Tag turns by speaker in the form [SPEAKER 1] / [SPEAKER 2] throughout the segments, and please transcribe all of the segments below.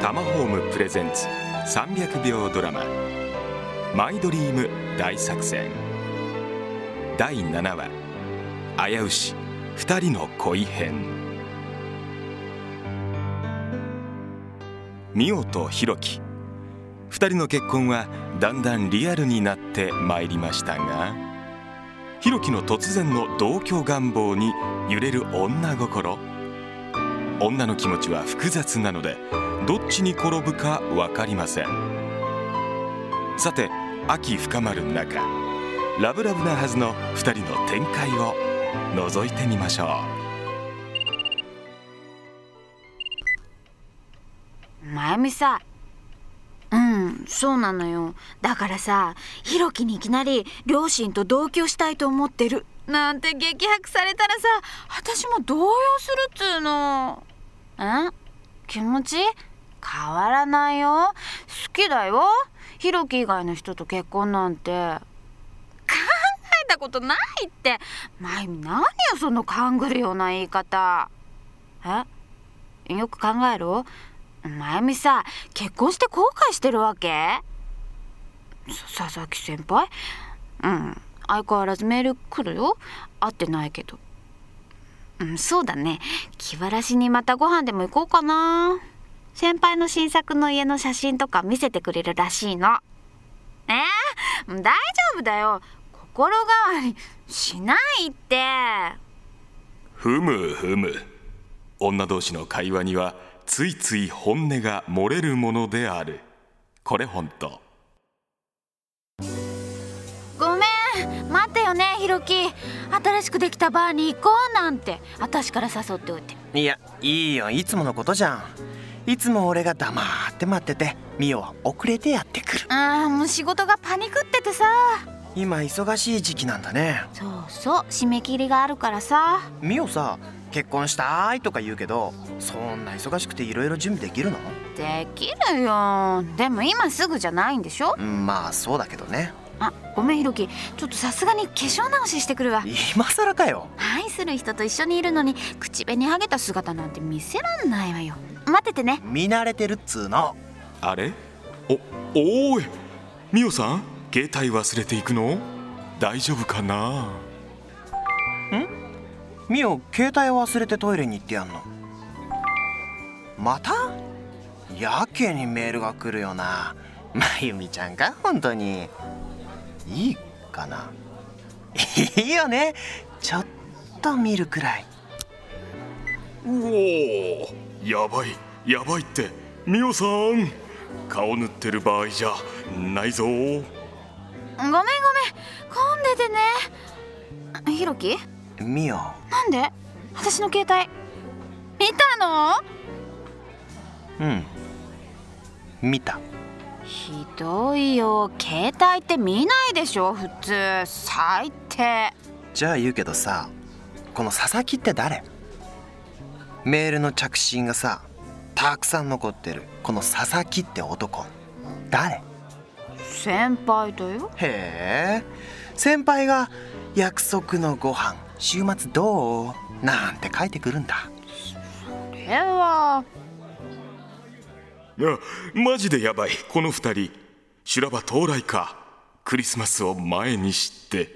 [SPEAKER 1] タマホームプレゼンツ300秒ドラマ「マイドリーム大作戦」第7話「危うし二人の恋編」美桜と弘樹二人の結婚はだんだんリアルになってまいりましたが弘樹の突然の同居願望に揺れる女心。女の気持ちは複雑なのでどっちに転ぶか分かりません。さて秋深まる中ラブラブなはずの2人の展開を覗いてみましょ
[SPEAKER 2] う。まゆみさうんそうなのよ。だからさひろきにいきなり両親と同居したいと思ってる。なんて激白されたらさ私も動揺するっつうの。ん気持ち？変わらないよ。好きだよ。ひろき以外の人と結婚なんて。考えたことないって。まゆみ何よその勘ぐるような言い方。え？よく考えろ。まゆみさ結婚して後悔してるわけ？佐々木先輩？うん。相変わらずメール来るよ。会ってないけど。うんそうだね。気晴らしにまたご飯でも行こうかな。先輩の新作の家の写真とか見せてくれるらしいの。えー、大丈夫だよ。心変わりしないって。
[SPEAKER 1] ふむふむ。女同士の会話にはついつい本音が漏れるものである。これ本当。
[SPEAKER 2] よねひろき。新しくできたバーに行こうなんて。私から誘っておいて。
[SPEAKER 3] いやいいよ。いつものことじゃん。いつも俺が黙って待っててミオは遅れてやってくる。
[SPEAKER 2] ああもう仕事がパニクっててさ。
[SPEAKER 3] 今忙しい時期なんだね。
[SPEAKER 2] そうそう。締め切りがあるからさ。
[SPEAKER 3] ミオさ結婚したいとか言うけどそんな忙しくていろいろ準備できるの？
[SPEAKER 2] できるよ。でも今すぐじゃないんでしょ？
[SPEAKER 3] まあそうだけどね
[SPEAKER 2] あごめんひろき。ちょっとさすがに化粧直ししてくるわ。
[SPEAKER 3] 今更かよ。
[SPEAKER 2] 愛する人と一緒にいるのに口紅剥げた姿なんて見せらんないわよ。待っててね。
[SPEAKER 3] 見慣れてるっつーの。
[SPEAKER 1] あれ？おおーい。みおさん携帯忘れていくの？大丈夫かな？ん？
[SPEAKER 3] ミオ携帯忘れてトイレに行ってやんの？また？やけにメールが来るよな。まゆみちゃんか本当にいいかな？いいよね。ちょっと見るくらい。う
[SPEAKER 1] おーやばい。やばいって。みおさん顔塗ってる場合じゃないぞ。
[SPEAKER 2] ごめんごめん。混んでてね。ひろき
[SPEAKER 3] みお
[SPEAKER 2] なんで？私の携帯。見たの？
[SPEAKER 3] うん。見た
[SPEAKER 2] ひどいよ。携帯って見ないでしょ普通。最低。
[SPEAKER 3] じゃあ言うけどさこの佐々木って誰？メールの着信がさたくさん残ってる。この佐々木って男。誰？
[SPEAKER 2] 先輩だよ。
[SPEAKER 3] へえ。先輩が「約束のご飯週末どう?」なんて書いてくるんだ。
[SPEAKER 2] それはい
[SPEAKER 1] やマジでやばい。この二人。修羅場到来か。クリスマスを前にして。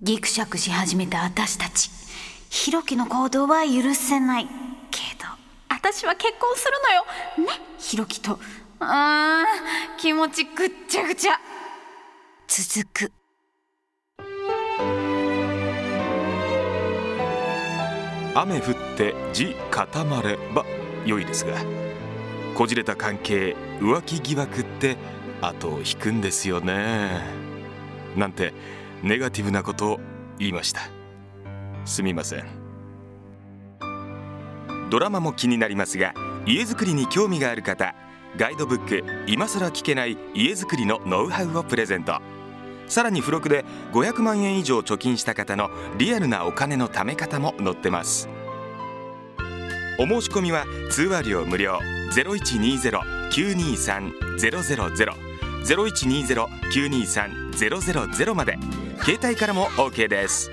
[SPEAKER 2] ギクシャクし始めた私たち。ひろきの行動は許せない。けど。私は結婚するのよ。ね。ひろきと。あー気持ちぐっちゃぐちゃ。続く
[SPEAKER 1] 雨降って地固まれば良いですがこじれた関係浮気疑惑って後を引くんですよね。なんてネガティブなことを言いました。すみません。ドラマも気になりますが家づくりに興味がある方ガイドブック「今更聞けない家づくりのノウハウ」をプレゼント。さらに付録で500万円以上貯金した方のリアルなお金の貯め方も載ってます。お申し込みは通話料無料0120-923-000 0120-923-000まで。携帯からも OK です。